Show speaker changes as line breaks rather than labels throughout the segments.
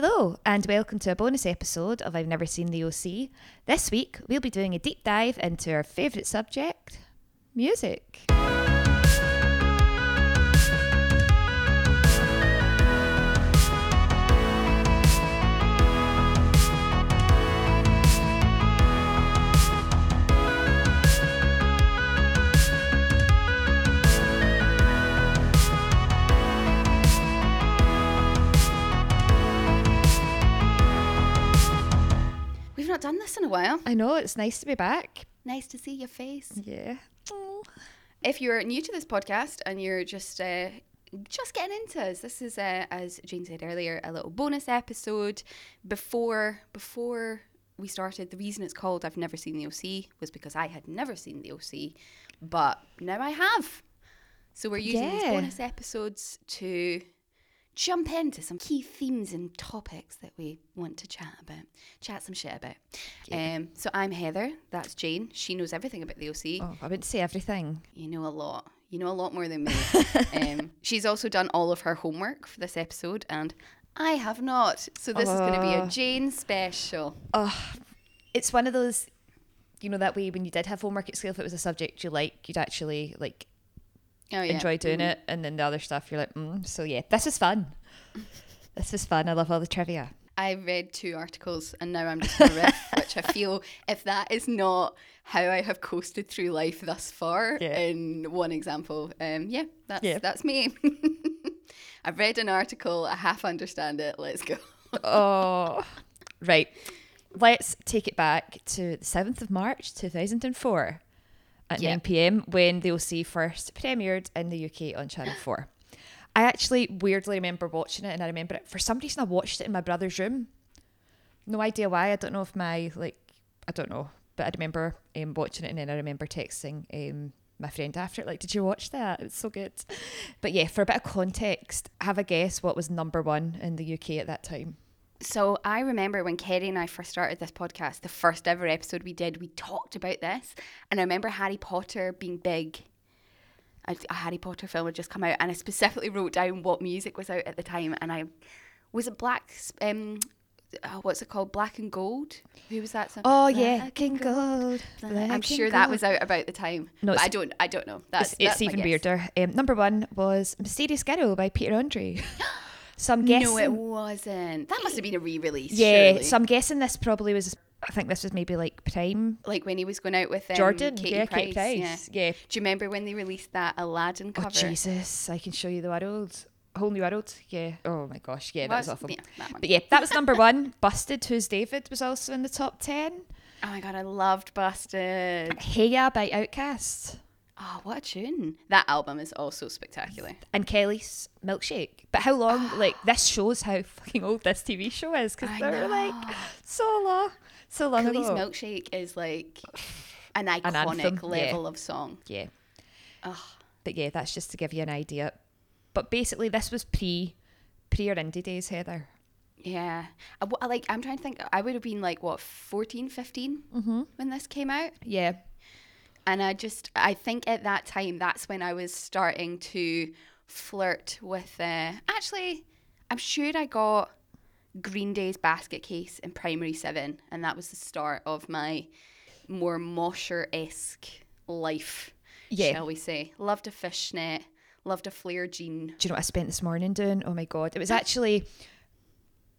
Hello, and welcome to a bonus episode of I've Never Seen the OC. This week, we'll be doing a deep dive into our favourite subject music.
Not done this in a while.
I know, it's nice to be back.
Nice to see your face.
Yeah.
If you're new to this podcast and you're just uh, just getting into us, this is uh, as Jane said earlier, a little bonus episode before before we started. The reason it's called "I've Never Seen the OC" was because I had never seen the OC, but now I have. So we're using these bonus episodes to jump into some key themes and topics that we want to chat about, chat some shit about. Um, so I'm Heather. That's Jane. She knows everything about the OC.
Oh, I wouldn't say everything.
You know a lot. You know a lot more than me. um, she's also done all of her homework for this episode, and I have not. So this is going to be a
Oh.
Jane special.
Oh, it's one of those, you know, that way when you did have homework at school, if it was a subject you like, you'd actually like
Oh yeah,
enjoy doing
Mhm.
it, and then the other stuff you're like, mm. so yeah, this is fun. this is fun. I love all the trivia.
I read two articles, and now I'm just to riff, which I feel if that is not how I have coasted through life thus far,
Yeah.
in one example, um, yeah, that's
Yeah.
that's me. I've read an article, I half understand it. Let's go.
oh, right. Let's take it back to the 7th of March 2004 at
Yeah.
9 pm when the OC first premiered in the UK on Channel 4. I actually weirdly remember watching it and I remember it for some reason I watched it in my brother's room. No idea why. I don't know if my like I don't know, but I remember um, watching it and then I remember texting um, my friend after it like, "Did you watch that? It's so good." But yeah, for a bit of context, have a guess what was number one in the UK at that time.
So I remember when Kerry and I first started this podcast, the first ever episode we did, we talked about this, and I remember Harry Potter being big. A, a Harry Potter film had just come out, and I specifically wrote down what music was out at the time, and I was it Black. Um, oh, what's it called? Black and Gold. Who was that? Song?
Oh yeah,
Black
King
and
Gold.
I'm sure
and
that
Gold.
was out about the time.
No,
but I don't. I don't know. That's
It's, it's
that's my
even
guess.
weirder. Um, number one was Mysterious Girl by Peter Andre. so I'm guessing.
No, it wasn't. That must have been a re-release.
yeah,
surely.
so I'm guessing this probably was. I think this was maybe like Prime.
like when he was going out with um,
Jordan,
Katie
yeah,
Price.
Katie Price, yeah.
Do you remember when they released that Aladdin cover?
Oh
cover?
Jesus, I can show you the world, whole new world. Yeah. Oh my gosh, yeah, that was
Was-
awful.
yeah, that.
But yeah, that was number one. Busted, Who's David was also in the top ten.
Oh my god, I loved Busted.
Hey Ya by Outkast
Oh, what a tune! That album is also spectacular.
and Kelis Milkshake. But how long? like this shows how fucking old this TV show is because they're like so long, so long
Kelis
ago.
Milkshake is like an iconic
yeah.
level of song.
Yeah.
Ugh.
But yeah, that's just to give you an idea. But basically, this was pre pre your indie days, Heather.
Yeah. I, w- I like, I'm trying to think, I would have been like, what, 14, 15
Mm-hmm.
when this came out?
Yeah.
And I just, I think at that time, that's when I was starting to flirt with. Uh, actually, I'm sure I got Green Day's basket case in primary seven, and that was the start of my more Mosher esque life,
Yeah.
shall we say. Loved a fishnet, loved a flare jean.
Do you know what I spent this morning doing? Oh my god, it was actually.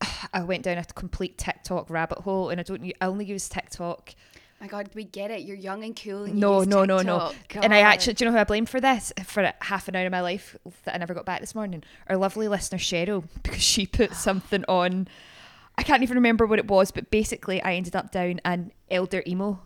I went down a complete TikTok rabbit hole, and I don't. I only use TikTok.
My God, we get it. You're young and cool. And
No,
use
no, no, no. And I actually, do you know who I blame for this? For half an hour of my life that I never got back this morning. Our lovely listener Cheryl, because she put ah. something on. I can't even remember what it was, but basically, I ended up down an elder emo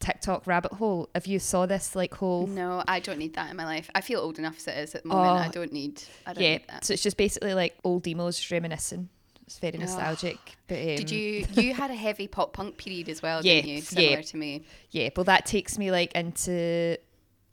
TikTok rabbit hole. If you saw this, like whole
No, I don't need that in my life. I feel old enough as it is at the moment. I
Oh,
don't need. I don't
yeah,
need that.
so it's just basically like old emos reminiscing. It's very nostalgic. But um,
Did you? You had a heavy pop punk period as well,
Yeah,
didn't you?
yeah.
Similar to me.
Yeah, well, that takes me like into.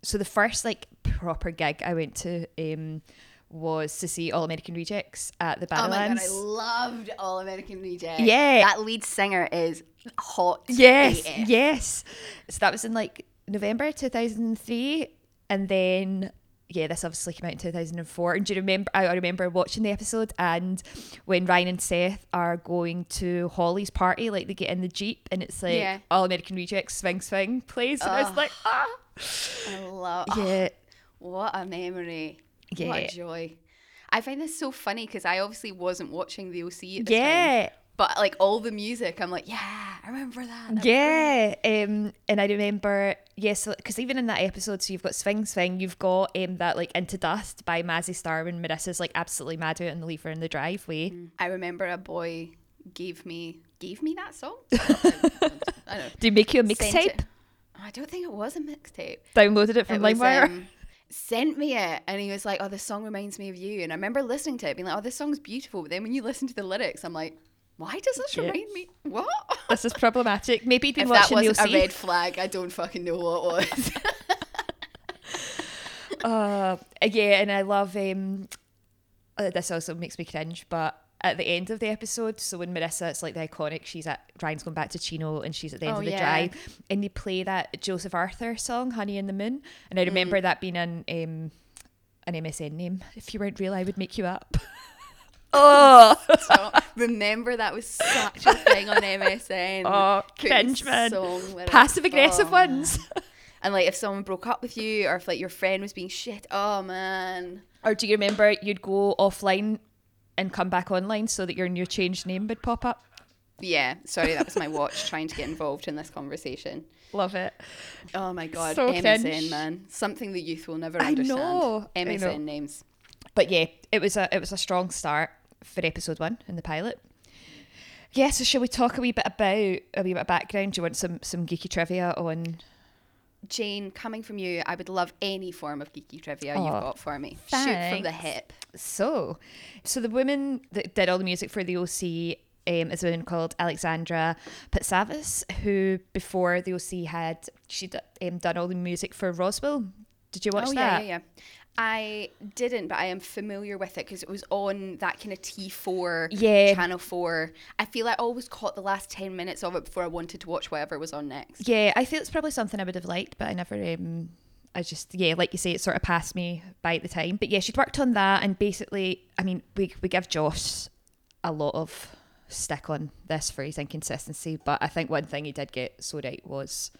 So the first like proper gig I went to um, was to see All American Rejects at the
Oh my god, I loved All American Rejects.
Yeah.
that lead singer is hot.
yes,
AF.
yes. So that was in like November two thousand and three, and then yeah, this obviously came out in 2004. And do you remember? I remember watching the episode, and when Ryan and Seth are going to Holly's party, like they get in the jeep, and it's like
Yeah.
All American Rejects Swing Swing plays, and it's
Ugh.
like ah,
I love.
yeah,
What a memory. What
Yeah.
a joy. I find this so funny because I obviously wasn't watching the OC at the time.
Yeah.
But like all the music, I'm like, yeah, I remember that.
Yeah, um, and I remember yes, because even in that episode, so you've got Swing Swing, you've got um, that like Into Dust by Mazzy Star when Marissa's like absolutely mad out and leave her in the driveway.
great. I remember a boy gave me gave me that song. I don't know.
Did he make you a mixtape?
I don't think it was a mixtape.
Downloaded it from
It
LimeWire.
um, sent me it and he was like, Oh, this song reminds me of you. And I remember listening to it, being like, Oh, this song's beautiful. But then when you listen to the lyrics, I'm like, Why does this
Yeah.
remind me? What?
this is problematic. Maybe he'd been
if that
watching the
wasn't a red flag, I don't fucking know what it was.
uh, yeah, and I love um, uh, this also makes me cringe, but at the end of the episode, so when Marissa, it's like the iconic, she's at Ryan's going back to Chino and she's at the end
Oh,
of the
yeah.
drive, and they play that Joseph Arthur song, "Honey and the Moon," and I remember that being an um, an MSN name. If you weren't real, I would make you up. oh,
so, remember that was such a thing on MSN.
Oh,
Putting
cringe, man.
song lyrics.
passive aggressive
Oh,
ones.
And like if someone broke up with you or if like your friend was being shit, oh man.
Or do you remember you'd go offline and come back online so that your new changed name would pop up?
Yeah, sorry, that was my watch trying to get involved in this conversation.
Love it.
Oh my god,
So
MSN
cringe.
man, something the youth will never
I
understand.
know, I
MSN
know.
names.
But yeah, it was a it was a strong start for episode one in the pilot. Yeah, so shall we talk a wee bit about a wee bit of background? Do you want some some geeky trivia on?
Jane, coming from you, I would love any form of geeky trivia you've got for me. Shoot from the hip.
So, so the woman that did all the music for the OC um, is a woman called Alexandra Patsavas, who before the OC had she'd um, done all the music for Roswell. Did you watch
oh
that?
yeah, yeah, yeah. I didn't, but I am familiar with it because it was on that kind of T4
Yeah.
channel 4. I feel I always caught the last 10 minutes of it before I wanted to watch whatever was on next.
Yeah, I feel it's probably something I would have liked, but I never. Um, I just yeah, like you say, it sort of passed me by at the time. But yeah, she'd worked on that, and basically, I mean, we we give Josh a lot of stick on this for his inconsistency, but I think one thing he did get so right was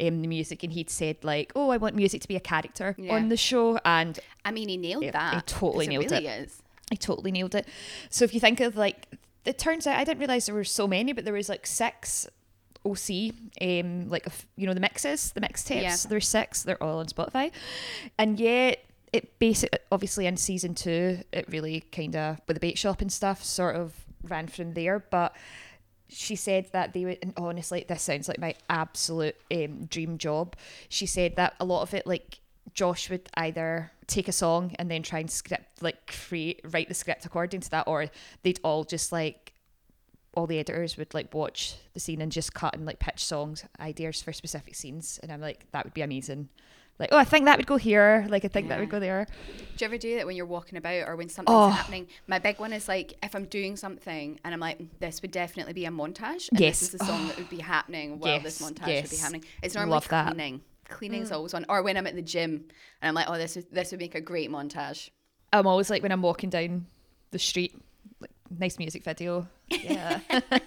um, the music, and he'd said like, "Oh, I want music to be a character
Yeah.
on the show," and
I mean, he nailed that.
he totally nailed
really
it.
Is.
I totally nailed it. So if you think of like, it turns out I didn't realize there were so many, but there was like six OC, um, like you know the mixes, the mixtapes.
Yeah.
There's six. They're all on Spotify, and yet it basically, obviously in season two it really kind of with the bait shop and stuff sort of ran from there, but. She said that they would, and honestly, this sounds like my absolute um, dream job. She said that a lot of it, like Josh would either take a song and then try and script like create write the script according to that, or they'd all just like all the editors would like watch the scene and just cut and like pitch songs ideas for specific scenes, and I'm like that would be amazing. Like oh, I think that would go here. Like I think that would go there.
Do you ever do that when you're walking about or when something's
Oh.
happening? My big one is like if I'm doing something and I'm like, this would definitely be a montage. And
Yes.
This is the song that would be happening while this
Yes,
montage would be
yes.
happening. It's normally
Love that. Mm.
cleaning. Cleaning's always one. Or when I'm at the gym and I'm like, oh, this is this would make a great montage.
I'm always like when I'm walking down the street, like nice music video. Yeah.
Yeah, I think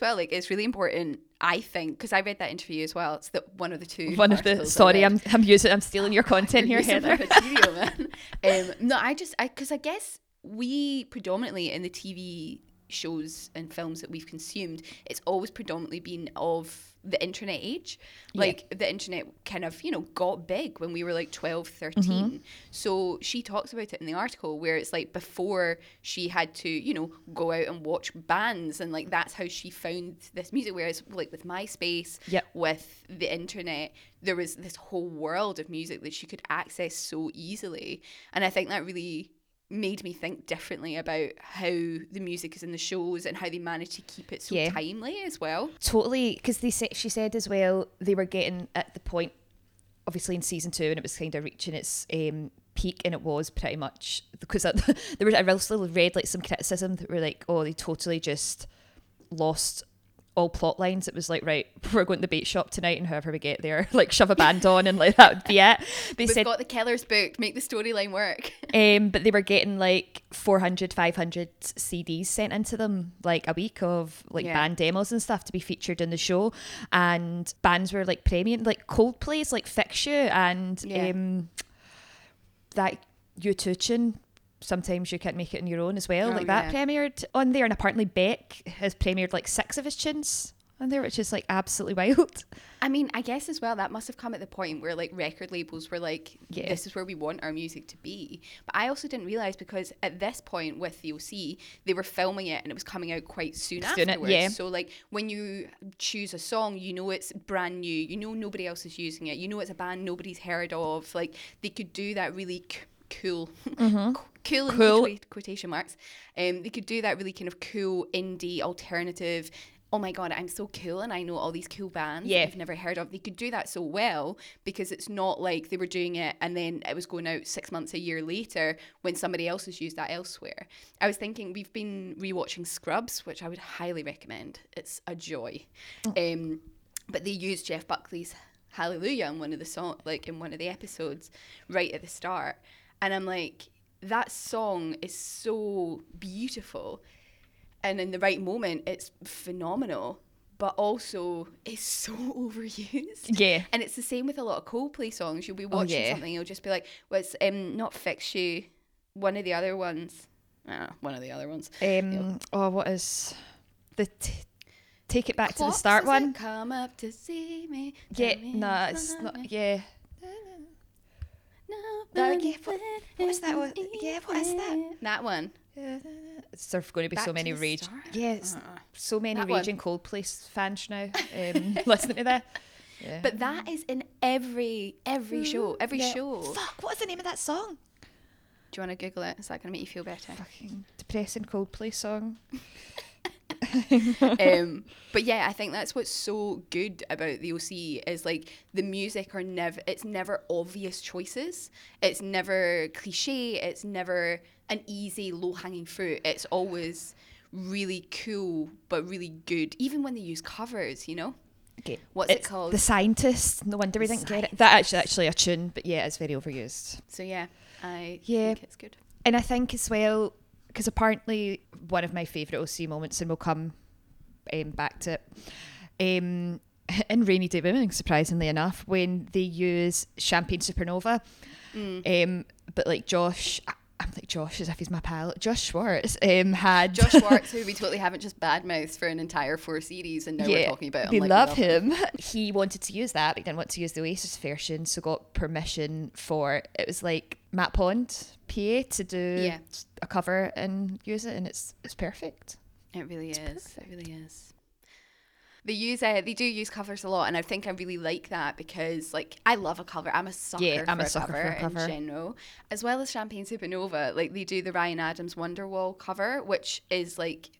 as well. Like it's really important. I think because I read that interview as well. It's that one of the two.
One of the sorry. I'm I'm using I'm stealing your content here,
You're using my
Heather.
material, man. um, no, I just I because I guess we predominantly in the TV shows and films that we've consumed, it's always predominantly been of the internet age.
Yeah.
Like the internet kind of, you know, got big when we were like 12, 13.
Mm-hmm.
So she talks about it in the article where it's like before she had to, you know, go out and watch bands and like that's how she found this music. Whereas like with MySpace,
Yep.
with the internet, there was this whole world of music that she could access so easily. And I think that really made me think differently about how the music is in the shows and how they manage to keep it so
Yeah.
timely as well.
Totally, because they said she said as well they were getting at the point, obviously in season two, and it was kind of reaching its um, peak, and it was pretty much because there was I also read like some criticism that were like, oh, they totally just lost all plot lines. It was like, right, we're going to the bait shop tonight, and however we get there, like shove a band on, and like that would be it. They
We've
said,
got the killers booked. Make the storyline work.
um, but they were getting like 400, 500 CDs sent into them like a week of like
Yeah.
band demos and stuff to be featured in the show, and bands were like premium, like Coldplay's like Fix You and
Yeah.
um, that U2 tune. Sometimes you can't make it on your own as well.
Oh,
like that
yeah.
premiered on there, and apparently Beck has premiered like six of his tunes on there, which is like absolutely wild.
I mean, I guess as well that must have come at the point where like record labels were like,
Yeah.
"This is where we want our music to be." But I also didn't realize because at this point with the OC, they were filming it and it was coming out quite soon
Soon,
afterwards.
yeah.
So like when you choose a song, you know it's brand new. You know nobody else is using it. You know it's a band nobody's heard of. Like they could do that really cool, cool
Mm-hmm. Cool.
quota- quotation marks. Um, they could do that really kind of cool indie alternative. Oh my god, I'm so cool and I know all these cool bands
Yeah.
you've never heard of. They could do that so well because it's not like they were doing it and then it was going out six months, a year later when somebody else has used that elsewhere. I was thinking we've been rewatching Scrubs, which I would highly recommend. It's a joy. Um, but they used Jeff Buckley's Hallelujah in one of the song, like in one of the episodes, right at the start, and I'm like, that song is so beautiful, and in the right moment, it's phenomenal, but also it's so overused.
Yeah.
And it's the same with a lot of Coldplay songs. You'll be
Oh,
watching
yeah.
something, you'll just be like, well, it's um, not Fix You, one of the other ones. Ah, one of the other ones.
Um, Oh, what is the t- take it back to the start one?
Come up to see me.
Yeah,
me
nah, it's not.
me.
Yeah,
No,
yeah, what- what is that one? Yeah, what is that?
That one.
there's going to be
Back
so many
the
rage.
start?
Yes,
Uh-uh.
so many
That one.
raging Coldplay fans now um, listening to that. Yeah.
But that is in every every show. Every
Yeah.
show.
Fuck, what is the name of that song?
Do you want to Google it? Is that going to make you feel better?
Fucking depressing Coldplay song.
um, but yeah, I think that's what's so good about the OC is like the music are never it's never obvious choices. It's never cliche. It's never an easy low hanging fruit. It's always really cool but really good. Even when they use covers, you know.
Okay,
What's it called?
The Scientist. No wonder we didn't get it. That actually actually a tune, but yeah, it's very overused.
So yeah, I
Yeah.
think it's good.
And I think as well, because apparently one of my favourite OC moments, and we'll come um, back to it, um, in Rainy Day Women, surprisingly enough, when they use Champagne Supernova. Um, but like Josh, I'm like Josh as if he's my pal. Josh Schwartz um, had
Josh Schwartz, who we totally haven't just badmouthed for an entire four series, and now we're talking about him.
They
like we
love him. He wanted to use that, but he didn't want to use the Oasis version, so got permission for it was like Matt Pond PA to do
Yeah.
a cover and use it, and it's it's perfect.
It really is. It really is. They use uh, they do use covers a lot, and I think I really like that because like I love a cover. I'm a sucker.
Yeah, I'm a sucker for a cover.
in general, as well as Champagne Supernova. Like they do the Ryan Adams Wonderwall cover, which is like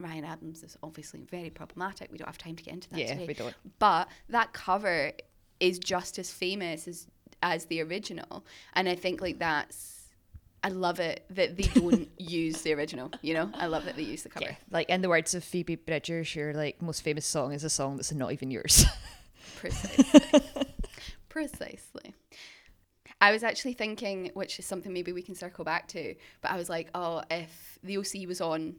Ryan Adams is obviously very problematic. We don't have time to get into that
Yeah,
today.
we don't.
But that cover is just as famous as as the original, and I think like that's. I love it that they don't use the original. You know, I love that they use the cover.
Yeah, like in the words of Phoebe Bridgers, your like most famous song is a song that's not even yours.
Precisely. Precisely. I was actually thinking, which is something maybe we can circle back to, but I was like, oh, if the OC was on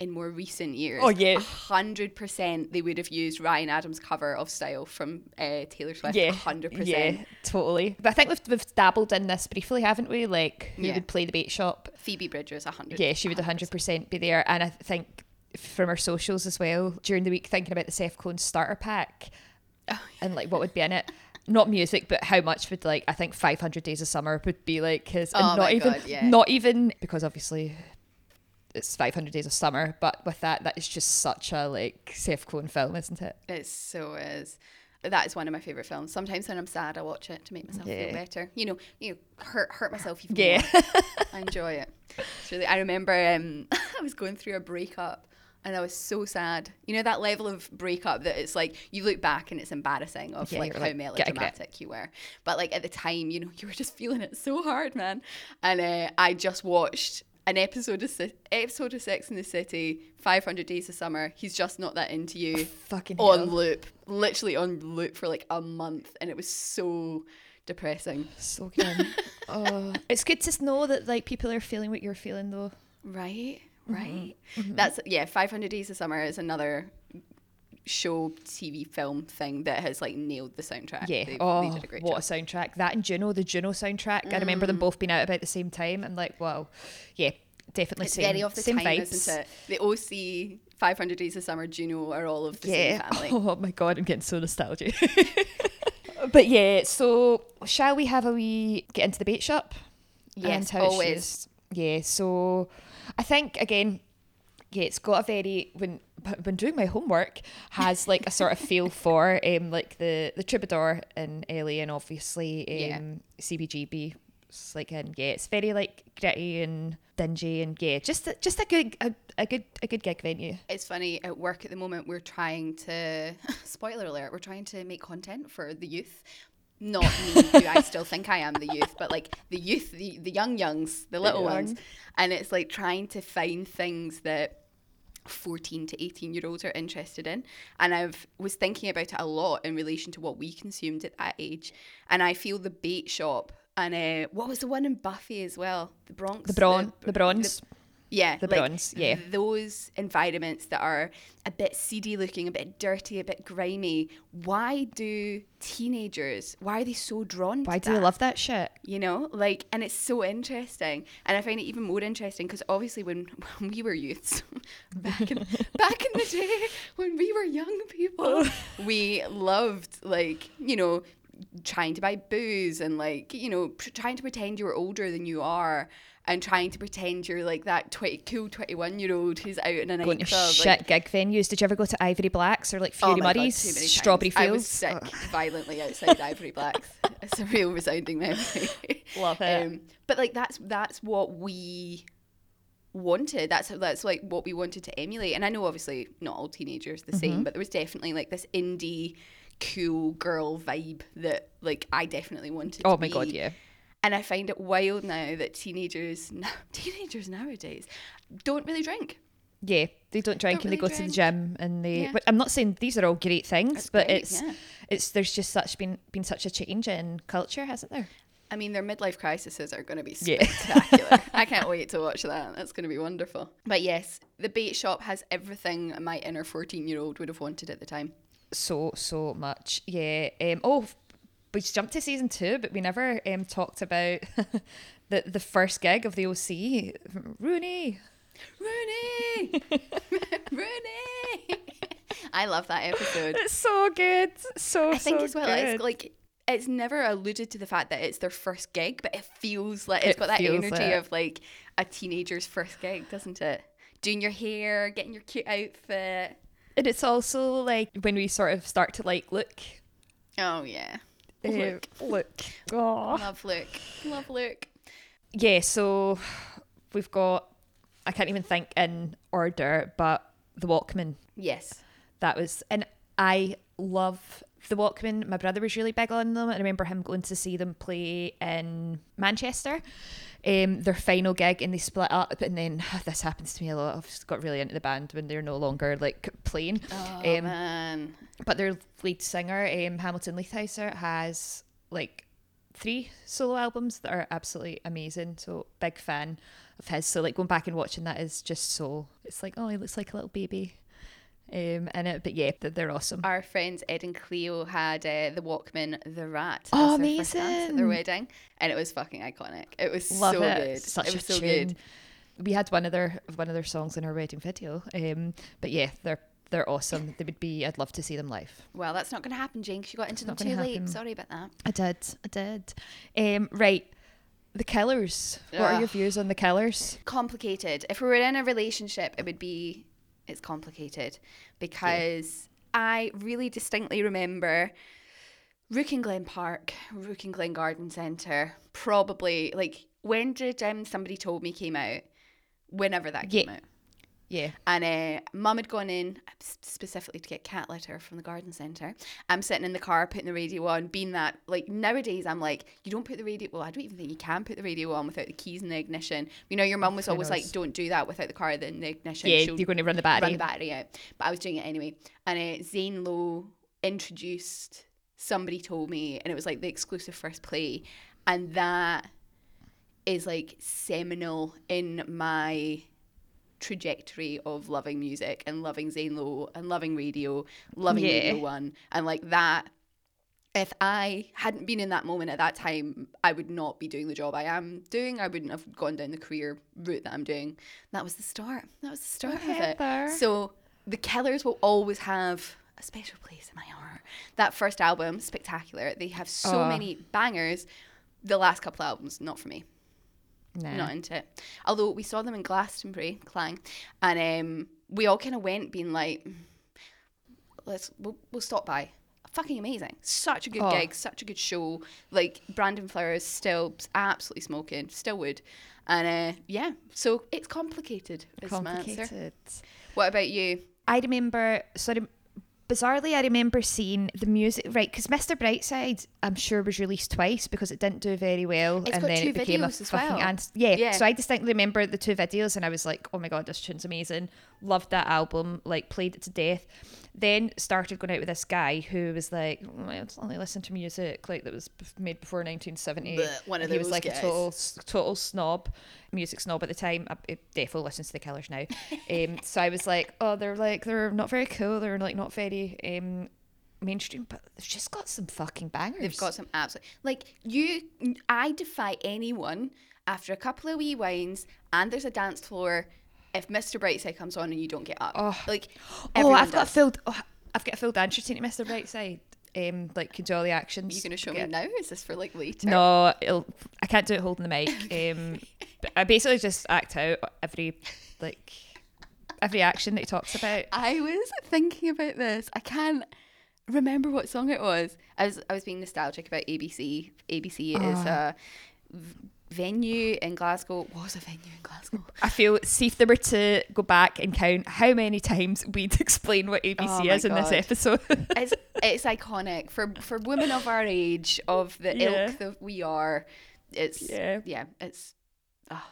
in more recent years,
Oh, yeah.
hundred percent they would have used Ryan Adams' cover of "Style" from uh, Taylor Swift.
yeah,
hundred percent,
Yeah,
percent.
totally. But I think we've we've dabbled in this briefly, haven't we? Like who
Yeah.
would play the bait shop?
Phoebe Bridgers, hundred.
Yeah, she would 100% be there. And I think from our socials as well, during the week, thinking about the Seth Cohen starter pack
Oh,
and like what would be in it. Not music, but how much would like I think 500 Days of Summer would be like his, and
Oh
not
my
even,
God, yeah.
not even because obviously it's 500 Days of Summer, but with that, that is just such a like Seth Cohen film, isn't it?
It so is. That is one of my favorite films. Sometimes when I'm sad, I watch it to make myself
Yeah.
feel better. You know, you know, hurt hurt myself even
Yeah.
more. I enjoy it. It's really. I remember um, I was going through a breakup and I was so sad. You know that level of breakup that it's like you look back and it's embarrassing of
Yeah,
like how
like, "Get a grip."
melodramatic you were. But like at the time, you know, you were just feeling it so hard, man. And uh, I just watched an episode of episode of Sex in the City, 500 Days of Summer. He's just not that into you.
Fucking
on
hell.
loop, literally on loop for like a month, and it was so depressing.
So good. oh, it's good to know that like people are feeling what you're feeling though.
Right,
Mm-hmm.
right. That's yeah. 500 Days of Summer is another show, TV, film thing that has like nailed the soundtrack.
Yeah.
They've-
oh,
they did a great
what
job.
a soundtrack! That and Juno, the Juno soundtrack. I remember them mm. both being out about the same time, and like, wow, yeah, definitely
It's
same,
very of the
same
time,
vibes.
isn't it? The OC, 500 Days of Summer, Juno are all of the
Yeah.
same family.
Oh my god, I'm getting so nostalgic. but yeah, so shall we have a wee get into the bait shop?
Yes, always.
Yeah, so I think again, yeah, it's got a very when when doing my homework has like a sort of feel for um like the the troubadour and Ellie and obviously
Yeah.
um CBGB. It's like and yeah, it's very like gritty and dingy and yeah, just a, just a good a, a good a good gig venue.
It's funny at work at the moment. We're trying to spoiler alert. We're trying to make content for the youth. Not me, who I still think I am the youth, but like the youth, the, the young youngs, the little ones,
young.
and it's like trying to find things that 14 to 18 year olds are interested in. And i've was thinking about it a lot in relation to what we consumed at that age. And i feel the bait shop and uh, what was the one in buffy as well? The bronx?
The bron the bronze.
Yeah,
The
like,
bronze, yeah.
Those environments that are a bit seedy looking, a bit dirty, a bit grimy. Why do teenagers? Why are they so drawn?
Why do they love that shit?
You know, like, and it's so interesting, and I find it even more interesting because obviously when, when we were youths, back in back in the day when we were young people, we loved like you know trying to buy booze and like you know pr- trying to pretend you were older than you are. And trying to pretend you're like that 20, cool 21 year old who's out in a
Going to shit
like,
gig venues. Did you ever go to Ivory Blacks or like
Oh
Fury
my God,
Murry's,
too many times.
Strawberry
I was sick violently outside Ivory Blacks. It's a real resounding memory.
Love it.
Um, but like that's that's what we wanted. That's that's like what we wanted to emulate. And I know obviously not all teenagers the
Mm-hmm.
same, but there was definitely like this indie cool girl vibe that like I definitely wanted.
oh
to
my god, yeah.
And I find it wild now that teenagers teenagers nowadays don't really drink.
Yeah, they don't drink
Don't
and they
really
go to the gym and they.
Yeah.
But I'm not saying these are all great things,
That's
but
great,
it's
yeah.
it's there's just such been been such a change in culture, hasn't there?
I mean, their midlife crises are going to be
Yeah.
spectacular. I can't wait to watch that. That's going to be wonderful. But yes, the bait shop has everything my inner 14 year old would have wanted at the time.
So so much, yeah. Um, oh, we just jumped to season two, but we never um talked about the the first gig of the OC, Rooney.
Rooney! Rooney! I love that episode.
It's so good, so
I think
so
as well,
good.
it's like. It's never alluded to the fact that it's their first gig, but it feels like it's
It
got that energy of like a teenager's first gig, doesn't it? Doing your hair, getting your cute outfit.
and it's also like when we sort of start to like look,
Oh yeah,
uh,
Look.
look, oh.
love look, love look.
yeah. So we've got I can't even think in order, but the Walkmen.
Yes.
That was, and I love the Walkmen. My brother was really big on them. I remember him going to see them play in Manchester. Um, their final gig and they split up, and then this happens to me a lot. I've just got really into the band when they're no longer like playing.
Oh
Um,
man.
But their lead singer, um, Hamilton Leithauser, has like three solo albums that are absolutely amazing. So big fan of his. So like going back and watching that is just so. It's like oh, he looks like a little baby. Um, in it, but yeah, they're awesome.
Our friends Ed and Cleo had uh, the Walkmen, the Rat.
Oh,
as their first dance At their wedding, and it was fucking iconic. It was
Love
so
it.
good.
Such
it
a
so
tune.
good.
We had one of their one of their songs in our wedding video. Um, but yeah, they're they're awesome. They would be. I'd love to see them live.
Well, that's not going to happen, Jinx. You got into them too
gonna
late.
happen.
Sorry about that.
I did. I did. Um, right. The Killers. What are your views on the Killers?
Complicated. If we were in a relationship, it would be. It's complicated because I really distinctly remember Rouken Glen Park, Rouken Glen Garden Centre. Probably like when did um, somebody told me came out? Whenever that came
Yeah.
out.
Yeah.
And uh, mum had gone in specifically to get cat litter from the garden centre. I'm sitting in the car putting the radio on, being that, like, nowadays I'm like, you don't put the radio, well, I don't even think you can put the radio on without the keys in the ignition. You know, your mum was always like, don't do that without the car in the ignition.
Yeah,
She'll
you're going to run the battery.
run the battery out. But I was doing it anyway. And uh, Zane Lowe introduced, somebody told me, and it was like the exclusive first play. And that is like seminal in my trajectory of loving music and loving Zane Lowe and loving radio, loving
Yeah.
Radio One, and like that. If I hadn't been in that moment at that time, I would not be doing the job I am doing. I wouldn't have gone down the career route that I'm doing. That was the start. That was the start of
Heather.
it. So the Killers will always have a special place in my heart. That first album, spectacular. They have so
Oh.
many bangers. The last couple of albums, not for me Not into it. Although we saw them in Glastonbury, Clang, and um, we all kind of went being like, "Mm, let's we'll, we'll stop by. Fucking amazing! Such a good
Oh.
gig, such a good show. Like Brandon Flowers still absolutely smoking, still would, and uh, yeah. So it's complicated.
Complicated.
What about you?
I remember, sort of bizarrely, I remember seeing the music, right? Because Mr. Brightside, I'm sure, was released twice because it didn't do very well.
It's
and
got
then
two
it became a fucking
well.
ans- yeah.
Yeah.
So I distinctly remember the two videos and I was like, oh my God, this tune's amazing. Loved that album, like, played it to death. Then started going out with this guy who was like, "Mm, I only listen to music like that was made before 1970.
Bleh, one of
And he was like
guys.
a total total snob, music snob at the time. I, definitely listens to the Killers now. Um, so I was like, oh, they're like they're not very cool. They're like not very um, mainstream, but they've just got some fucking bangers.
They've got some absolute like you. I defy anyone after a couple of wee wines and there's a dance floor. If Mr. Brightside comes on and you don't get up,
Oh.
like
Oh, I've got a
does.
full. Oh, I've got a full dance routine to Mr. Brightside. Um, like can do all the actions.
you gonna show
Get-
me now? Is this for like later?
No, it'll, I can't do it holding the mic. Um, I basically just act out every like every action that he talks about.
I was thinking about this. I can't remember what song it was. I was I was being nostalgic about ABC. ABC is
Ah.
a venue in Glasgow. Was a venue in Glasgow.
I feel see if they were to go back and count how many times we'd explain what ABC
Oh
is in this episode.
it's it's iconic for for women of our age, of the
Yeah.
ilk that we are. It's
Yeah.
yeah, it's. Oh,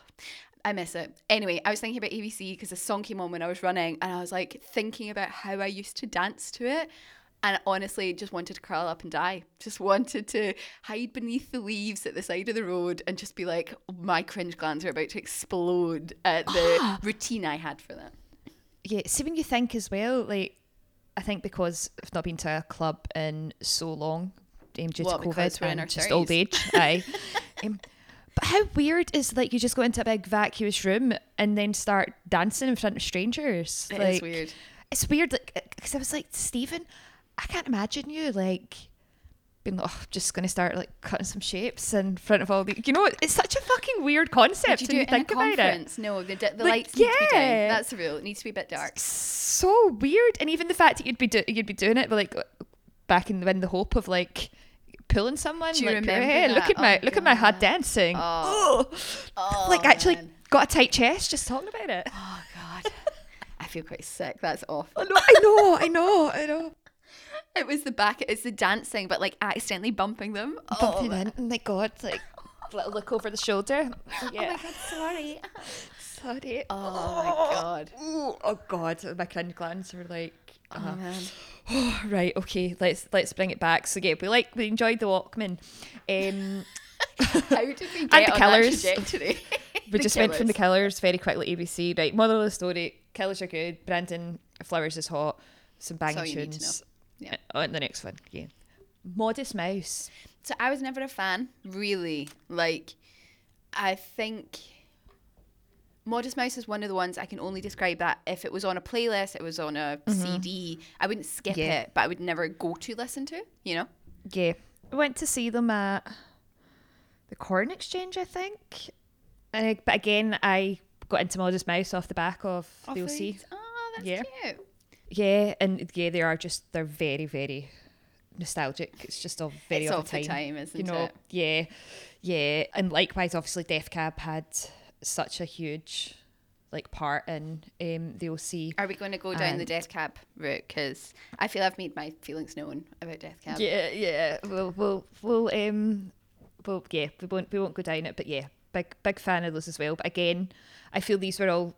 I miss it. Anyway, I was thinking about ABC because the song came on when I was running, and I was like thinking about how I used to dance to it. And honestly, just wanted to curl up and die. Just wanted to hide beneath the leaves at the side of the road and just be like, my cringe glands are about to explode at the routine I had for that.
yeah, see when you think as well, like I think because I've not been to a club in so long, um, due to COVID
we're in our
just old age. Aye. um, but how weird is like you just go into a big vacuous room and then start dancing in front of strangers?
It is
like,
weird.
It's weird, like because I was like Stephen, I can't imagine you like being like, oh, I'm just gonna start like cutting some shapes in front of all the. You know, it's such a fucking weird concept
Did you
when
do
you
it in a
think about
conference? No, the, the
Like,
lights need to be down. That's the rule. It needs to be a bit dark.
so weird and even the fact that you'd be do- you'd be doing it but like back in the, in the hope of like pulling someone
Do you
like
remember
hey, look at my
Oh,
look at my hard dancing
Oh.
oh,
Oh,
like actually
man.
got a tight chest just talking about it
Oh god, I feel quite sick. That's awful.
I know I know I know I know
It was the back. It's the dancing, but like accidentally bumping them.
bumping
oh,
in oh my god like little look over the shoulder yeah
god, sorry.
sorry
Oh my god.
oh, oh god my cringe glands were like
Oh
uh-huh.
man.
Oh, right, okay, let's let's bring it back. So yeah, we like we enjoyed the Walkmen. Um,
How did we
And
get
the
on
Killers.
that trajectory?
we
The
just went from the
Killers.
Killers very quickly. ABC, right? Moral of the story: Killers are good. Brandon Flowers is hot. Some banging
all need to
tunes.
Know. Yeah.
On the next one, yeah. Modest Mouse.
So I was never a fan, really. Like, I think Modest Mouse is one of the ones I can only describe that if it was on a playlist, it was on a CD, I wouldn't skip
Mm-hmm. Yeah.
it, but I would never go to listen to, you know?
Yeah, I went to see them at the Corn Exchange, I think. And I, but again, I got into Modest Mouse off the back of the OC.
Oh, that's
Yeah.
cute.
Yeah, and yeah, they are just they're very very nostalgic. It's just all very
It's
of
of
the
the
time.
time, isn't
you know,
it?
yeah, yeah, and likewise, obviously, Death Cab had such a huge like part in um, the OC.
Are we going to go down the Death Cab route? Because I feel I've made my feelings known about Death Cab.
Yeah, yeah. We'll we'll we'll um well yeah, we won't we won't go down it, but yeah, big big fan of those as well. But again, I feel these were all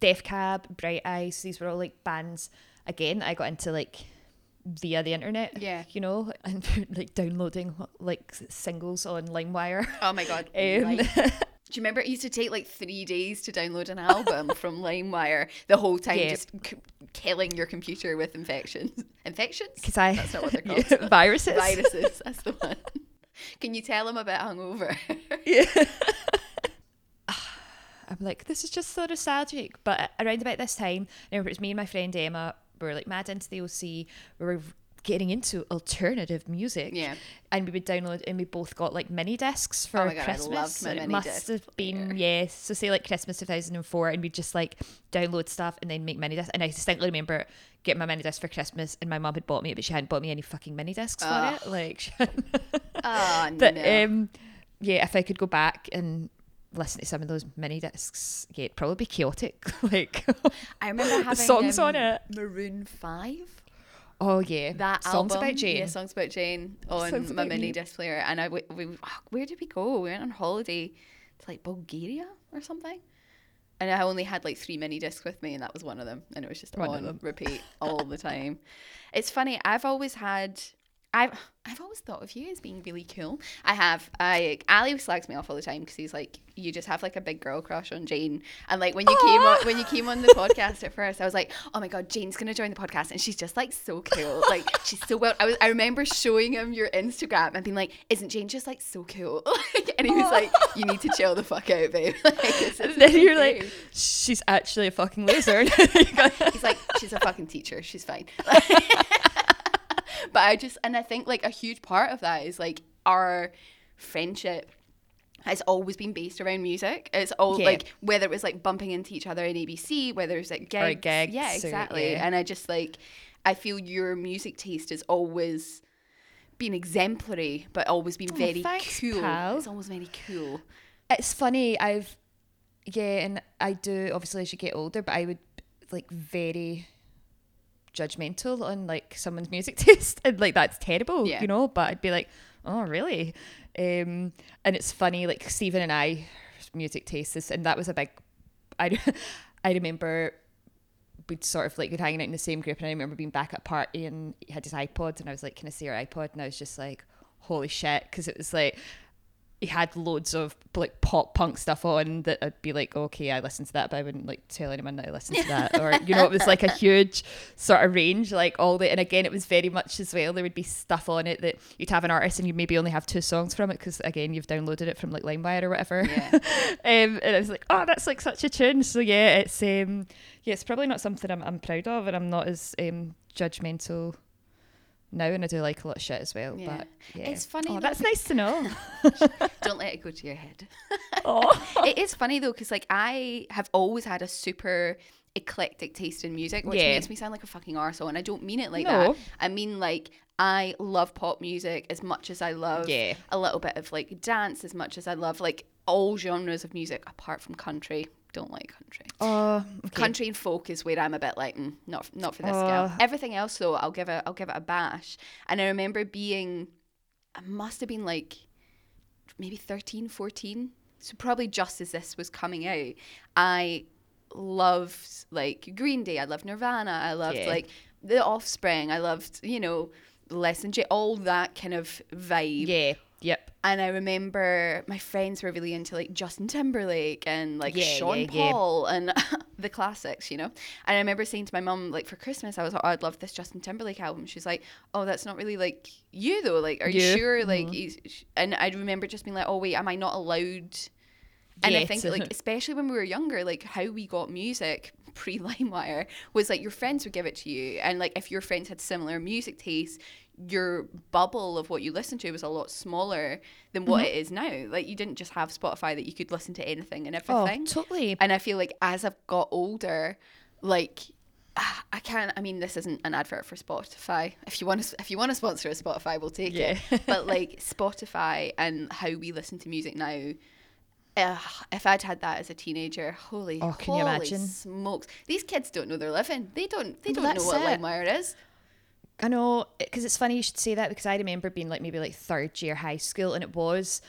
Death Cab, Bright Eyes, these were all like bands again I got into like via the internet.
Yeah.
You know, and like downloading like singles on LimeWire.
Oh my god.
Um,
right. Do you remember it used to take like three days to download an album from LimeWire the whole time,
Yeah.
just c- killing your computer with infections? Infections?
Because I
That's not what they're
Yeah,
called.
viruses.
Viruses. That's the one. Can you tell them about hungover?
I'm like, this is just so nostalgic. But around about this time, I remember it was me and my friend Emma. We were like mad into the OC. We were getting into alternative music.
Yeah.
And we would download, and we both got like mini discs for
Oh my God, I
Christmas.
loved my mini
it must
disc
have been yes. So say like Christmas 2004, and we'd just like download stuff and then make mini discs. And I distinctly remember getting my mini disc for Christmas, and my mum had bought me it, but she hadn't bought me any fucking mini discs for it. Like, she
oh,
but
no.
um, yeah, if I could go back and listen to some of those mini discs, yeah, it'd probably be chaotic. like,
I remember having
songs
um,
on it.
Maroon 5.
oh yeah,
that
songs
album,
about Jane.
Yeah, songs about Jane on
Songs
my mini
me.
disc player, and I w- we ah, where did we go? We went on holiday to like Bulgaria or something, and I only had like three mini discs with me, and that was one of them, and it was just
One
on repeat all the time. It's funny. I've always had. I've I've always thought of you as being really cool. I have. I Ali slags me off all the time because he's like, you just have like a big girl crush on Jane. And like when you came on when you came on the podcast at first, I was like, oh my god, Jane's gonna join the podcast, and she's just like so cool. Like she's so well. I was. I remember showing him your Instagram and being like, isn't Jane just like so cool? and he was like, you need to chill the fuck out, babe. like,
And then you're
okay."
like, she's actually a fucking loser.
He's like, she's a fucking teacher. She's fine. But I just, and I think like a huge part of that is like our friendship has always been based around music. It's all
Yeah.
like whether it was like bumping into each other in ABC, whether it's like gigs.
gigs
yeah, exactly.
yeah.
And I just like, I feel your music taste has always been exemplary, but always been
Oh,
very
thanks,
cool.
pal.
It's always very cool.
it's funny. I've yeah, and I do obviously as you get older, but I would like very judgmental on like someone's music taste, and like that's terrible,
Yeah.
you know. But I'd be like, oh really? Um, and it's funny, like Stephen and I, music tastes, is- and that was a big. I I remember we'd sort of like we'd hanging out in the same group, and I remember being back at a party, and he had his iPod, and I was like, "Can I see your iPod?" And I was just like, "Holy shit!" Because it was like he had loads of like pop punk stuff on that I'd be like, okay, I listened to that, but I wouldn't like tell anyone that I listened to that. Or, you know, it was like a huge sort of range, like all the, and again, it was very much as well, there would be stuff on it that you'd have an artist and you maybe only have two songs from it because again, you've downloaded it from like LimeWire or whatever.
Yeah.
um, and I was like, oh, that's like such a tune. So yeah, it's, um, yeah, it's probably not something I'm, I'm proud of and I'm not as um, judgmental now and I do like a lot of shit as well.
Yeah.
But yeah.
It's funny
Oh, that's nice to know.
Don't let it go to your head.
oh.
it is funny though because like I have always had a super eclectic taste in music, which
Yeah.
makes me sound like a fucking arsehole, and I don't mean it like
No.
that. I mean like I love pop music as much as I love
Yeah.
a little bit of like dance, as much as I love like all genres of music apart from country. Don't like country.
Oh, okay.
Country and folk is where I'm a bit like, mm, not not for this
Oh.
girl. Everything else though, I'll give it I'll give it a bash. And I remember being, I must have been like maybe 13, 14. So probably just as this was coming out, I loved like Green Day. I loved Nirvana. I loved
Yeah.
like The Offspring. I loved you know Less Than J. All that kind of vibe.
Yeah. Yep.
And I remember my friends were really into like Justin Timberlake and like
Yeah,
Sean
yeah, yeah.
Paul and the classics, you know. And I remember saying to my mum, like for Christmas, I was like, oh, I'd love this Justin Timberlake album. She's like, Oh, that's not really like you though. Like, are you
You.
sure? Like,
Mhm.
and I remember just being like, Oh wait, am I not allowed? And I think like especially when we were younger, like how we got music pre LimeWire was like your friends would give it to you, and like if your friends had similar music tastes, your bubble of what you listen to was a lot smaller than what
Mm-hmm.
it is now. Like you didn't just have Spotify that you could listen to anything and everything.
Oh,
everything.
totally.
And I feel like as I've got older, like I can't. I mean, this isn't an advert for Spotify. If you want to, if you want to sponsor a Spotify, we'll take
Yeah.
it. But like Spotify and how we listen to music now, if I'd had that as a teenager, holy,
Oh, can you
holy
imagine?
smokes! These kids don't know they're living. They don't. They don't know what
it.
LimeWire is.
I know because it's funny you should say that because I remember being like maybe like third year high school and it was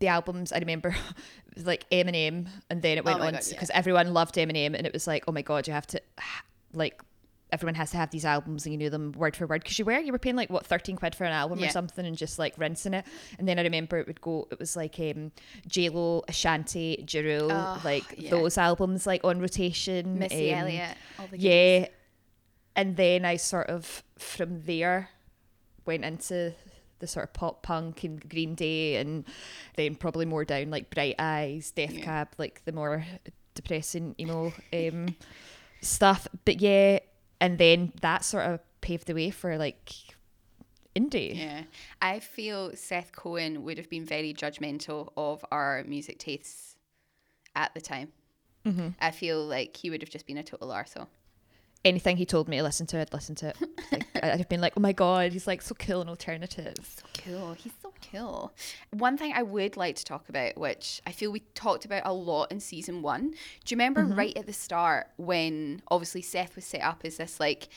the albums I remember like Eminem and then it went
Oh
on because
yeah.
everyone loved Eminem and it was like oh my god you have to like everyone has to have these albums and you knew them word for word because you were you were paying like what 13 quid for an album or something and just like rinsing it and then I remember it would go it was like um J-Lo Ashanti Ja Rule
Oh,
like
yeah.
those albums like on rotation
Missy
um,
Elliott.
Yeah and then i sort of from there went into the sort of pop punk and green day and then probably more down like bright eyes death
Yeah.
cab like the more depressing emo um stuff but yeah and then that sort of paved the way for like indie
Yeah. I feel Seth Cohen would have been very judgmental of our music tastes at the time.
Mm-hmm.
I feel like he would have just been a total arsehole.
Anything he told me to listen to i'd listen to it like, i'd have been like oh my god he's like so cool and alternative
So cool. He's so cool. One thing I would like to talk about, which I feel we talked about a lot in season one. Do you remember
Mm-hmm.
right at the start when obviously Seth was set up as this like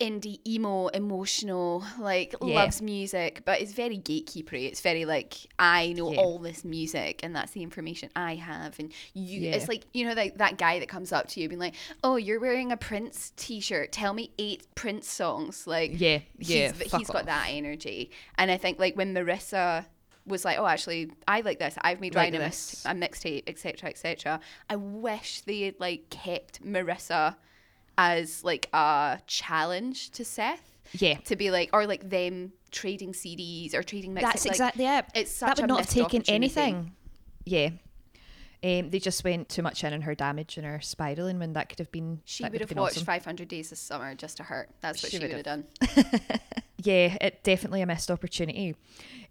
indie emo emotional like
Yeah.
loves music but it's very gatekeepery it's very like i know
Yeah.
all this music and that's the information i have and you
Yeah.
it's like you know like that guy that comes up to you being like oh you're wearing a prince t-shirt tell me eight prince songs like
yeah yeah
he's, he's got that energy. And I think like when Marissa was like, oh, actually, I like this. I've made
Like
Ryan a,
this.
a mixtape, etc., etc. I wish they had like kept Marissa as like a challenge to Seth
yeah
to be like, or like them trading CDs or trading mixtapes.
That's
like,
exactly it.
It's
that would not have taken anything. Yeah. Um, they just went too much in on her damage and her spiraling when that could have been.
She would have
been
watched
awesome.
500 Days this summer just to hurt. That's what
She
she,
would
have done.
Yeah, it definitely a missed opportunity.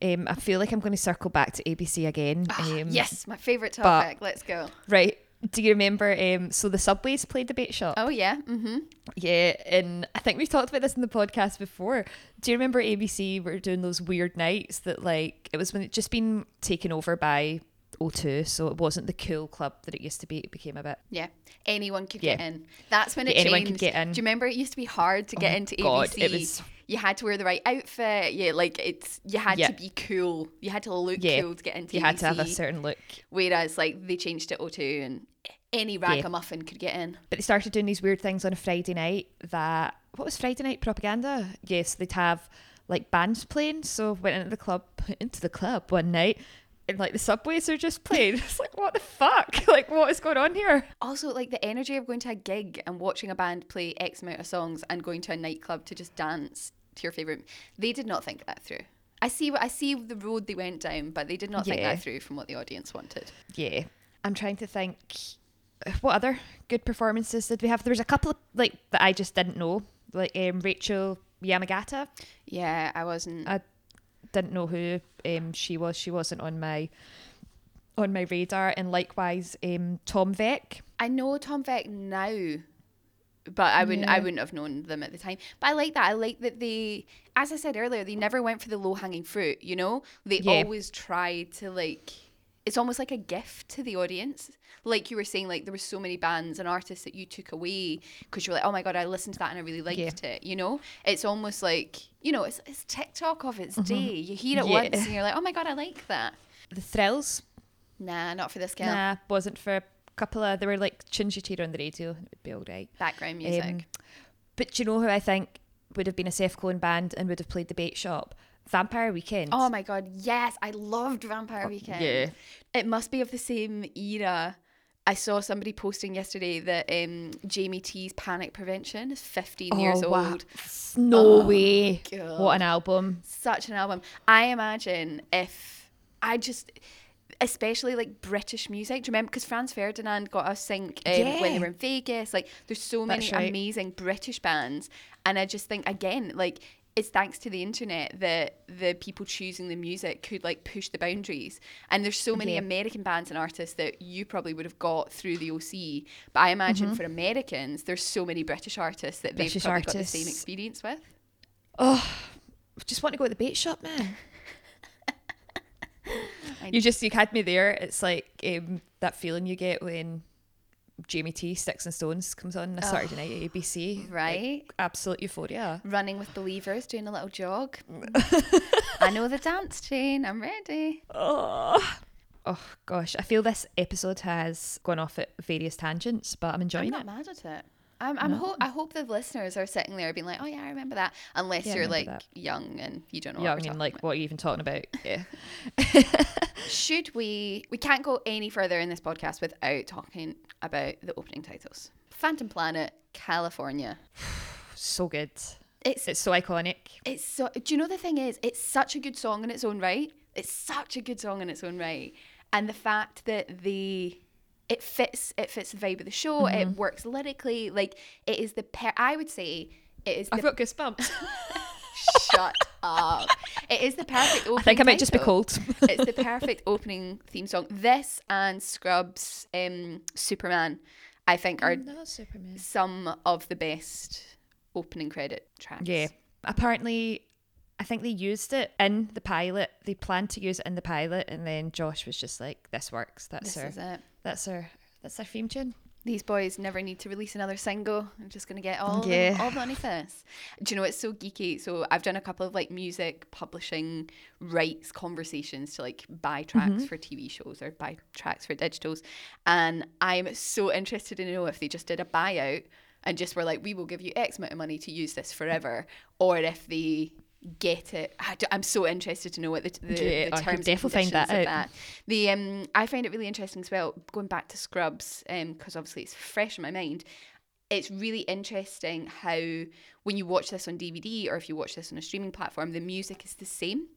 Um, I feel like I'm going to circle back to ABC again. Um,
yes, my favorite
but-
topic. Let's go.
Right. Do you remember? Um, so the subways played the bait shop.
Oh yeah. Mm-hmm.
Yeah, and I think we've talked about this in the podcast before. Do you remember ABC were doing those weird nights that like it was when it just been taken over by O2, so it wasn't the cool club that it used to be. It became a bit.
Yeah, anyone could
Yeah.
get in. That's when it
Yeah,
changed.
anyone could get in.
Do you remember it used to be hard to get
my
into
God,
ABC?
it was-
You had to wear the right outfit. Yeah, like it's you had
Yeah.
to be cool. You had to look cool to get into ABC.
You had to have a certain look.
Whereas like they changed it O2 and any ragamuffin could get in.
But they started doing these weird things on a Friday night that what was Friday night propaganda? Yes, they'd have like bands playing. So went into the club into the club one night and like the subways are just playing. It's like what the fuck? Like what is going on here?
Also, like the energy of going to a gig and watching a band play X amount of songs and going to a nightclub to just dance to your favorite. They did not think that through. I see what I see the road they went down, but they did not think that through from what the audience wanted.
Yeah. I'm trying to think what other good performances did we have? There was a couple of like that I just didn't know. Like um, Rachel Yamagata.
Yeah, I wasn't.
I didn't know who um, she was. She wasn't on my on my radar. And likewise, um, Tom Vek.
I know Tom Vek now, but I wouldn't. I wouldn't have known them at the time. But I like that. I like that they, as I said earlier, they never went for the low hanging fruit. You know, they
Yeah.
always tried to like. It's almost like a gift to the audience. Like you were saying, like there were so many bands and artists that you took away because you were like, oh my god, I listened to that and I really liked
Yeah.
it. You know, it's almost like you know, it's, it's TikTok of its day. You hear it
Mm-hmm. Yeah.
once and you're like, oh my god, I like that.
The Thrills.
Nah, not for this girl.
Nah, wasn't for a couple of. They were like Chingy Cheetah on the radio. It would be all right.
Background music.
Um, but you know who I think would have been a Seth Cohen band and would have played the bait shop? Vampire Weekend.
Oh my god, yes, I loved Vampire Weekend.
yeah.
It must be of the same era. I saw somebody posting yesterday that um, Jamie T's Panic Prevention is 15 years
Oh, wow.
old.
No
Oh,
way.
God.
What an album.
Such an album. I imagine if I just, especially like British music. Do you remember? Because Franz Ferdinand got us sync um, when they were in Vegas. Like, there's so many
right.
amazing British bands. And I just think, again, like, it's thanks to the internet that the people choosing the music could like push the boundaries. And there's so many
Yeah.
American bands and artists that you probably would have got through the OC. But I imagine for Americans, there's so many British artists that
Mm-hmm. British
they've probably got the same experience with.
Oh, just want to go to the bait shop, man. You just you had me there. It's like um, that feeling you get when Jamie T Sticks and Stones comes on a Saturday night at ABC. Like,
Right.
absolute euphoria.
Running with believers, doing a little jog. I know the dance chain. I'm ready.
Oh. oh gosh, I feel this episode has gone off at various tangents, but I'm
I'm
enjoying
not
it.
mad at it. I'm, I'm
No.
ho- I hope the listeners are sitting there being like, oh yeah, I remember that. Unless
Yeah,
you're like
that.
young and you don't know.
Yeah, I mean, like,
about.
what are you even talking about? Yeah.
Should we? We can't go any further in this podcast without talking about the opening titles. Phantom Planet, California.
so good.
It's
It's so iconic.
it's so. Do you know the thing is? It's such a good song in its own right. It's such a good song in its own right, and the fact that the it fits it fits the vibe of the show.
Mm-hmm.
It works lyrically. Like it is the per. I would say it is.
I've got goosebumps.
Shut up. It is the perfect opening
I think I might just be cold.
it's the perfect opening theme song. This and Scrubs um, Superman, I think, are some of the best opening credit tracks.
Yeah. Apparently, I think they used it in the pilot. They planned to use it in the pilot, and then Josh was just like, "This works. That's
This
our,
is it.
That's our, that's our theme tune."
These boys never need to release another single. I'm just gonna get all
Yeah.
the, all the money for this. Do you know it's so geeky? So I've done a couple of like music publishing rights conversations to like buy tracks
Mm-hmm.
for TV shows or buy tracks for digitals, and I'm so interested to know if they just did a buyout and just were like, we will give you X amount of money to use this forever, or if they get it. I am so interested to know what the, the,
Yeah,
the terms
definitely find that
of
out.
that. The um, I find it really interesting as well. Going back to Scrubs, um, because obviously it's fresh in my mind. It's really interesting how when you watch this on DVD or if you watch this on a streaming platform, the music is the same,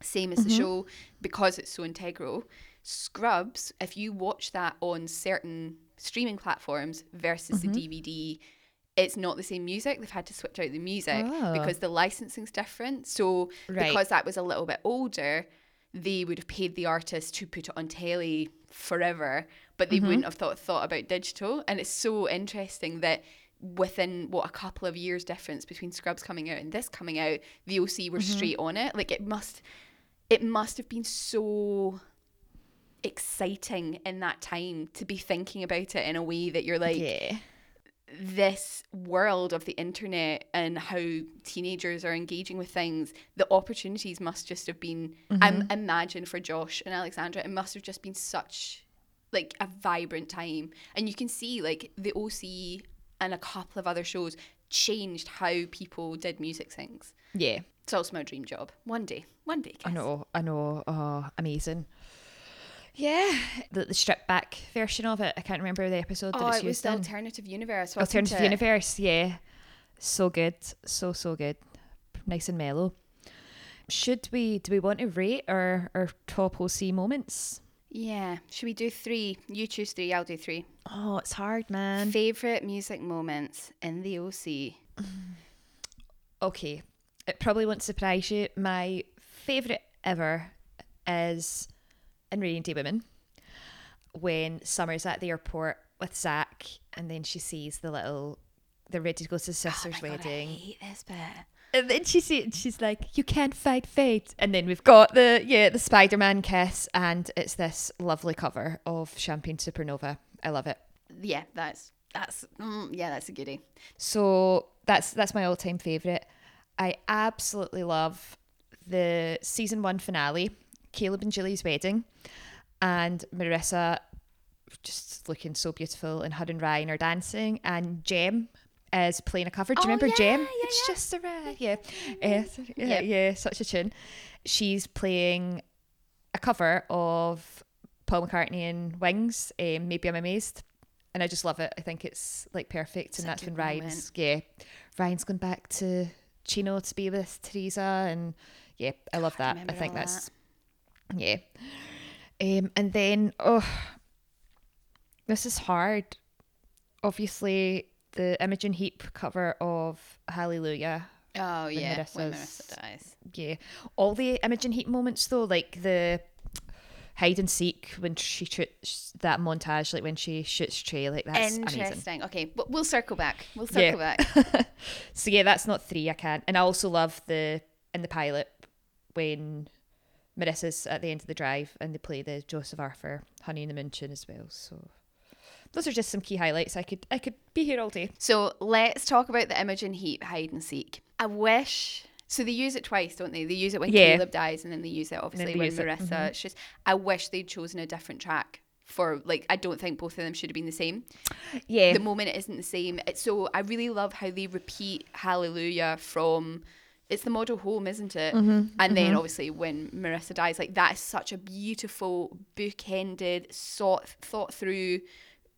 same as the show because it's so integral. Scrubs, if you watch that on certain streaming platforms versus the DVD, it's not the same music. They've had to switch out the music
Oh.
because the licensing's different. So
Right.
because that was a little bit older, they would have paid the artist to put it on telly forever, but they mm-hmm. wouldn't have thought thought about digital. And it's so interesting that within what a couple of years difference between Scrubs coming out and this coming out, the OC were mm-hmm. straight on it. Like it must it must have been so exciting in that time to be thinking about it in a way that you're like
yeah.
This world of the internet and how teenagers are engaging with things, the opportunities must just have been. I'm mm-hmm. imagine for Josh and Alexandra, it must have just been such like a vibrant time, and you can see like the OC and a couple of other shows changed how people did music things.
Yeah.
It's also my dream job. One day, one day.
I know, I know. Oh, amazing. Yeah, the, the stripped back version of it. I can't remember the episode that
Oh,
it's
it was the
in.
alternative universe.
Alternative? Universe, yeah. So good. So so good. Nice and mellow. Should we do we want to rate our, our top OC moments?
Yeah. Should we do three? You choose three. I'll do three.
Oh, it's hard, man.
Favorite music moments in the OC.
Okay. It probably won't surprise you. My favourite ever is in Rainy Day Women when Summer's at the airport with Zach and then she sees the little they're ready to go to the sister's
Oh my God, I
wedding.
hate this bit.
And then she see, she's like, "You can't fight fate." And then we've got the yeah the Spider Man kiss, and it's this lovely cover of Champagne Supernova. I love it.
Yeah, that's that's mm, yeah, that's a goodie.
So that's that's my all time favorite. I absolutely love the season one finale, Caleb and Julie's wedding, and Marissa just looking so beautiful, and her and Ryan are dancing, and Jem is playing a cover. Do you
Oh,
remember
yeah,
Jem?
yeah,
it's
yeah.
just a ride. Yeah, yeah, yeah, yeah, such a tune. She's playing a cover of Paul McCartney and Wings. Um, Maybe I'm amazed and I just love it. I think it's like perfect,
It's
and that's when
good moment.
Ryan's yeah, Ryan's gone back to Chino to be with Theresa, and yeah, I love
God,
that. I
remember
think that's yeah. Um, and then oh, this is hard. Obviously, the Imogen Heap cover of Hallelujah.
Oh yeah, when
Marissa's-
Marissa dies.
Yeah, all the Imogen Heap moments though, like the hide and seek when she shoots that montage, like when she shoots Trey, like that's amazing.
Interesting. Okay, but we'll circle back. We'll circle
Yeah.
back.
So yeah, that's not three. I can't. And I also love the in the pilot when Marissa's at the end of the drive, and they play the Joseph Arthur Honey and the Moon tune as well. So those are just some key highlights. I could I could be here all day.
So let's talk about the Imogen Heap hide and seek. I wish. So they use it twice, don't they? They use it when
Yeah.
Caleb dies, and then they use it obviously when
use it,
Marissa. Mm-hmm. It's just I wish they'd chosen a different track for like. I don't think both of them should have been the same.
Yeah,
the moment it isn't the same. It's so I really love how they repeat Hallelujah from it's the model home, isn't it?
Mm-hmm,
And then obviously when Marissa dies, like that is such a beautiful, bookended, thought thought through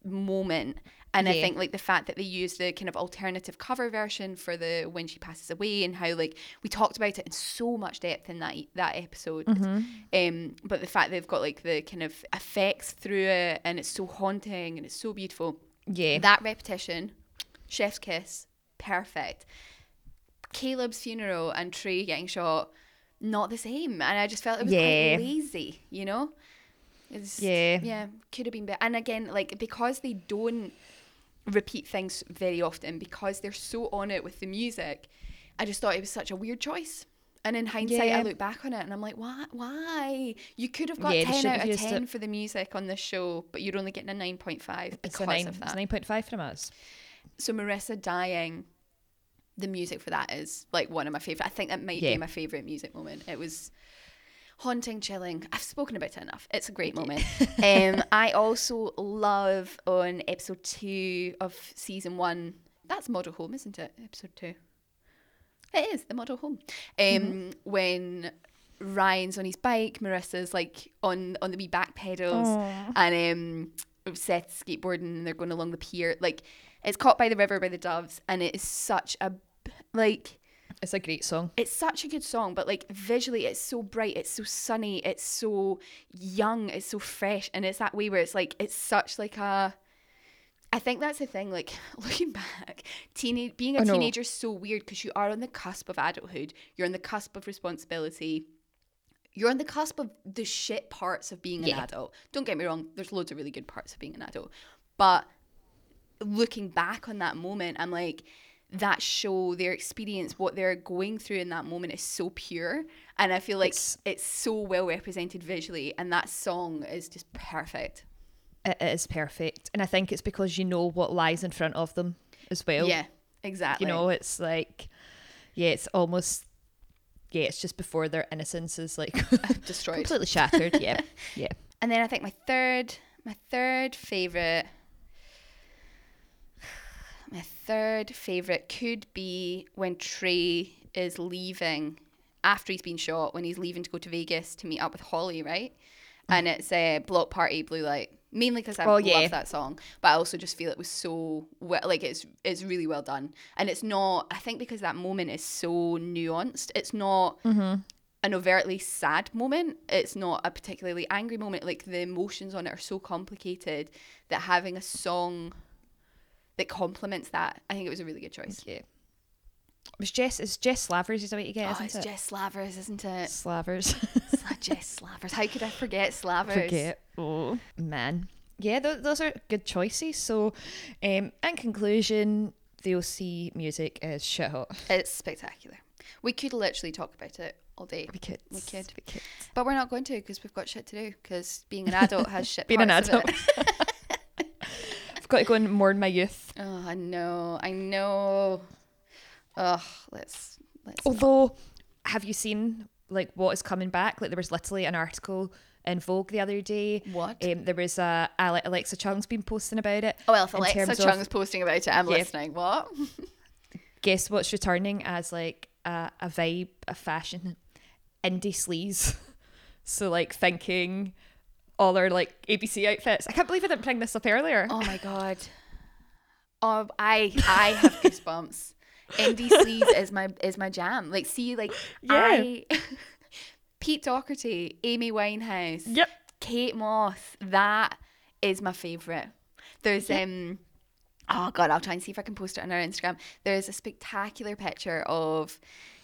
moment. And I think like the fact that they use the kind of alternative cover version for the when she passes away and how like we talked about it in so much depth in that that episode. Um, but the fact they've got like the kind of effects through it and it's so haunting and it's so beautiful.
yeah,
That repetition, chef's kiss, perfect. Caleb's funeral and Trey getting shot, not the same. And I just felt it was
Yeah.
quite lazy, you know? It's,
Yeah.
Yeah, could have been better. And again, like, because they don't repeat things very often, because they're so on it with the music, I just thought it was such a weird choice. And in hindsight,
Yeah.
I look back on it and I'm like, why? Why? You could have got
Yeah,
10 out of 10
it.
for the music on this show, but you're only getting a 9.5 because
a nine,
of that
nine point five from us.
so Marissa dying, the music for that is like one of my favorite. I think that might
Yeah.
be my favorite music moment. It was haunting, chilling. I've spoken about it enough. It's a great moment. um, I also love on episode two of season one. That's Model Home, isn't it? Episode two. It is the Model Home. Um, when Ryan's on his bike, Marissa's like on on the wee back pedals, and um, Seth's skateboarding, and they're going along the pier. Like it's caught by the river by the doves, and it is such a like
It's a great song.
it's such a good song, but like visually, it's so bright, it's so sunny, it's so young, it's so fresh, and it's that way where it's like it's such like a. I think that's the thing. Like looking back, teenage being a
know.
teenager is so weird because you are on the cusp of adulthood. You're on the cusp of responsibility. You're on the cusp of the shit parts of being an adult. Don't get me wrong. There's loads of really good parts of being an adult, but looking back on that moment, I'm like, that show, their experience, what they're going through in that moment is so pure. And I feel like
It's-
it's, so well represented visually. And that song is just perfect.
It is perfect, and I think it's because you know what lies in front of them as well.
yeah, exactly.
you know, it's like, yeah, it's almost, yeah, it's just before their innocence is like uh,
destroyed.
completely shattered. Yeah, yeah.
And then I think my third, my third favorite, my third favorite could be when Trey is leaving after he's been shot, when he's leaving to go to Vegas to meet up with Holly, right? And it's a Bloc Party, blue light. Mainly because I
Oh,
love
yeah.
that song, but I also just feel it was so well, like it's it's really well done, and it's not. I think because that moment is so nuanced. It's not mm-hmm. an overtly sad moment. It's not a particularly angry moment. Like the emotions on it are so complicated that having a song that complements that, I think it was a really good choice.
Yeah. It was Jess, it's Jess Slavers is the way to get,
Oh,
isn't
it's
it?
Jess Slavers, isn't it?
Slavers.
Jess Slavers. How could I forget Slavers?
Forget. Oh, man. Yeah, th- those are good choices. So, um, in conclusion, the OC music is shit hot.
It's spectacular. We could literally talk about it all day,
We could.
We could.
We could.
but we're not going to because we've got shit to do. Because being an adult has shit.
Being an adult. got to go and mourn my youth.
Oh, I know. I know. Ugh. Let's. Let's.
Although, have you seen like what is coming back? Like there was literally an article in Vogue the other day.
What?
Um, there was a Ale- Alexa Chung's been posting about it.
Oh well, if Alexa Chung's
of-
posting about it, I'm
Yeah.
listening. What?
Guess what's returning as like a, a vibe, a fashion, indie sleaze. so like thinking all our like ABC outfits. I can't believe I didn't bring this up earlier.
Oh my god. Oh, I I have goosebumps. Indie is my is my jam. Like, see, like
Yeah.
I, Pete Doherty, Amy Winehouse,
Yep.
Kate Moss. That is my favorite. There's um. Oh god, I'll try and see if I can post it on our Instagram. There's a spectacular picture of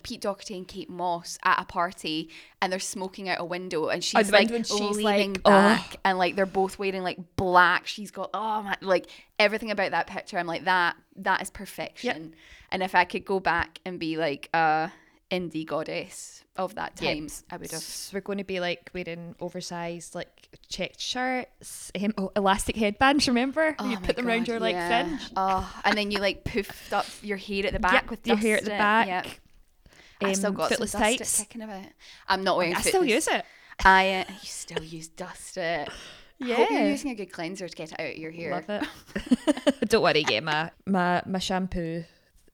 Pete Doherty and Kate Moss at a party, and they're smoking out a window, and she's like
and she's
leaning
like, "Oh."
back, and like they're both wearing like black. She's got oh my, like everything about that picture. I'm like that. That is perfection. And if I could go back and be like, a indie goddess of that
Yep.
time, I would have.
S- We're going to be like wearing oversized, like checked shirts, um, oh, elastic headbands. Remember?
Oh
you put them around
God,
your like
yeah.
fringe.
Oh, and then you like poofed up your hair at the back
Yep,
with
your hair at the back.
Yep. I still
um,
got
footless
some dust
tights.
kicking about. I'm not wearing.
I still use it.
I uh, you still use dust it. Yeah. Hope you're using a good cleanser to get it out of your hair.
Love it. Don't worry, yeah, my, my my shampoo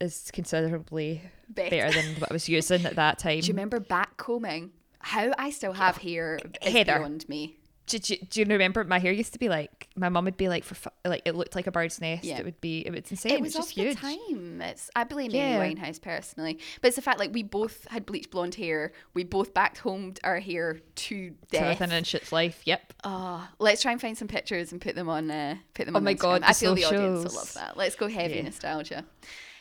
is considerably
Better.
better than what I was using at that time.
Do you remember back combing? How I still have hair is
Heather.
beyond me.
Do, do, do you remember my hair used to be like my mum would be like for like it looked like a bird's nest
Yeah.
it would be it was insane
it was
it's just
of the
huge
time. It's I blame
Yeah.
Amy Winehouse personally, but it's the fact like we both had bleached blonde hair. We both back homed our hair to
to
death.
within an inch its life yep
Oh, let's try and find some pictures and put them on. Uh, put them
Oh
on.
my
Instagram.
God,
I feel the audience will love that. Let's go heavy
Yeah.
nostalgia.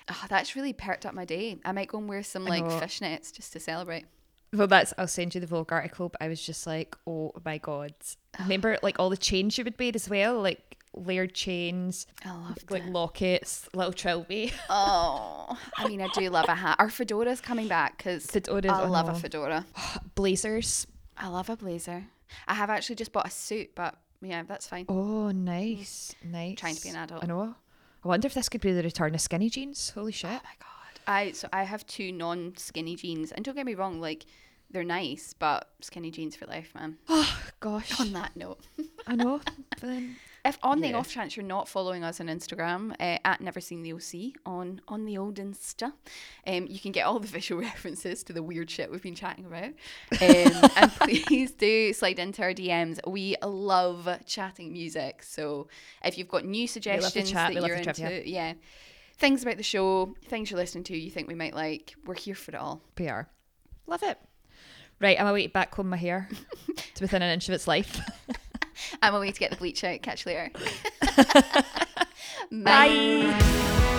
Oh, that's really perked up my day. I might go and wear some like fishnets just to celebrate.
Well that's I'll send you the Vogue article but I was just like oh my god remember like all the chains you would wear as well like layered chains
I loved
like
it.
lockets little trilby
Oh, I mean, I do love a hat. Our fedora's coming back because
Fedoras,
I
I
love a fedora.
blazers
I love a blazer. I have actually just bought a suit, but yeah, that's fine.
oh mm. nice nice
Trying to be an adult.
I know I wonder if this could be the return of skinny jeans holy oh shit
Oh my god. I so I have two non skinny jeans, and don't get me wrong, like they're nice, but skinny jeans for life, man.
oh gosh
On that note,
I know but then
if on the off chance you're not following us on Instagram uh, at Never Seen the OC on on the old Insta, um, you can get all the visual references to the weird shit we've been chatting about. Um, and please do slide into our DMs. We love chatting music, so if you've got new suggestions
chat,
that you're into,
trivia.
yeah, things about the show, things you're listening to, you think we might like, we're here for it all.
PR. Love it. Right, I'm away to back home my hair to within an inch of its life.
I'm away to get the bleach out. Catch you later.
Bye.